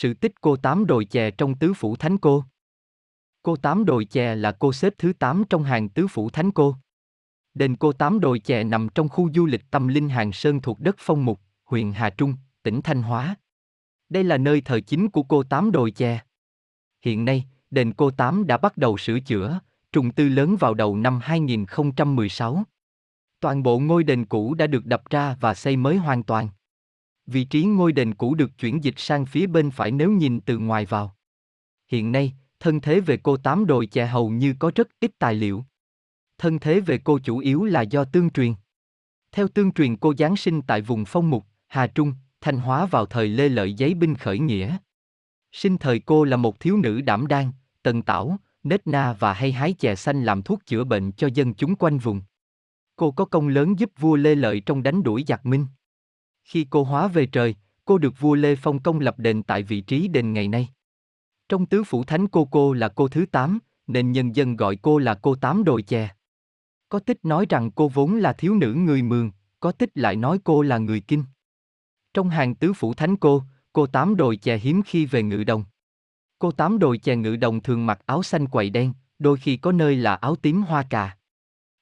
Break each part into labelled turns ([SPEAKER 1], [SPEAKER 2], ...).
[SPEAKER 1] Sự tích cô Tám Đồi Chè trong Tứ Phủ Thánh Cô Cô Tám Đồi Chè là cô xếp thứ 8 trong hàng Tứ Phủ Thánh Cô. Đền cô Tám Đồi Chè nằm trong khu du lịch tâm linh Hàng Sơn thuộc đất Phong Mục, huyện Hà Trung, tỉnh Thanh Hóa. Đây là nơi thờ chính của cô Tám Đồi Chè. Hiện nay, đền cô Tám đã bắt đầu sửa chữa, trùng tư lớn vào đầu năm 2016. Toàn bộ ngôi đền cũ đã được đập ra và xây mới hoàn toàn. Vị trí ngôi đền cũ được chuyển dịch sang phía bên phải nếu nhìn từ ngoài vào. Hiện nay, thân thế về cô Tám Đồi Chè hầu như có rất ít tài liệu. Thân thế về cô chủ yếu là do tương truyền. Theo tương truyền cô Giáng sinh tại vùng Phong Mục, Hà Trung, Thanh Hóa vào thời Lê Lợi giấy binh khởi nghĩa. Sinh thời cô là một thiếu nữ đảm đang, tần tảo, nết na và hay hái chè xanh làm thuốc chữa bệnh cho dân chúng quanh vùng. Cô có công lớn giúp vua Lê Lợi trong đánh đuổi giặc Minh. Khi cô hóa về trời, cô được vua Lê Phong công lập đền tại vị trí đền ngày nay. Trong tứ phủ thánh cô cô là cô thứ tám, nên nhân dân gọi cô là cô tám đồi chè. Có tích nói rằng cô vốn là thiếu nữ người mường, có tích lại nói cô là người kinh. Trong hàng tứ phủ thánh cô, cô tám đồi chè hiếm khi về ngự đồng. Cô tám đồi chè ngự đồng thường mặc áo xanh quầy đen, đôi khi có nơi là áo tím hoa cà.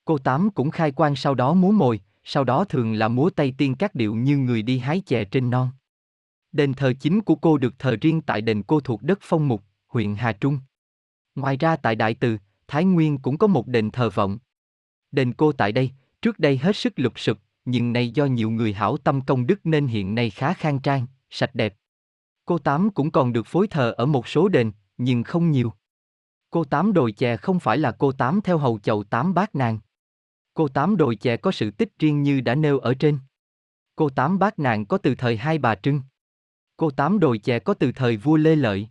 [SPEAKER 1] Cô tám cũng khai quan sau đó múa mồi, sau đó thường là múa tay tiên các điệu như người đi hái chè trên non. Đền thờ chính của cô được thờ riêng tại đền cô thuộc đất Phong Mục, huyện Hà Trung. Ngoài ra tại Đại Từ, Thái Nguyên cũng có một đền thờ vọng. Đền cô tại đây, trước đây hết sức lục sụp, nhưng nay do nhiều người hảo tâm công đức nên hiện nay khá khang trang, sạch đẹp. Cô Tám cũng còn được phối thờ ở một số đền, nhưng không nhiều. Cô Tám đồi chè không phải là cô Tám theo hầu chầu Tám bát nàng. Cô Tám đồi chè có sự tích riêng như đã nêu ở trên. Cô Tám bát nàng có từ thời hai bà Trưng. Cô Tám đồi chè có từ thời vua Lê Lợi.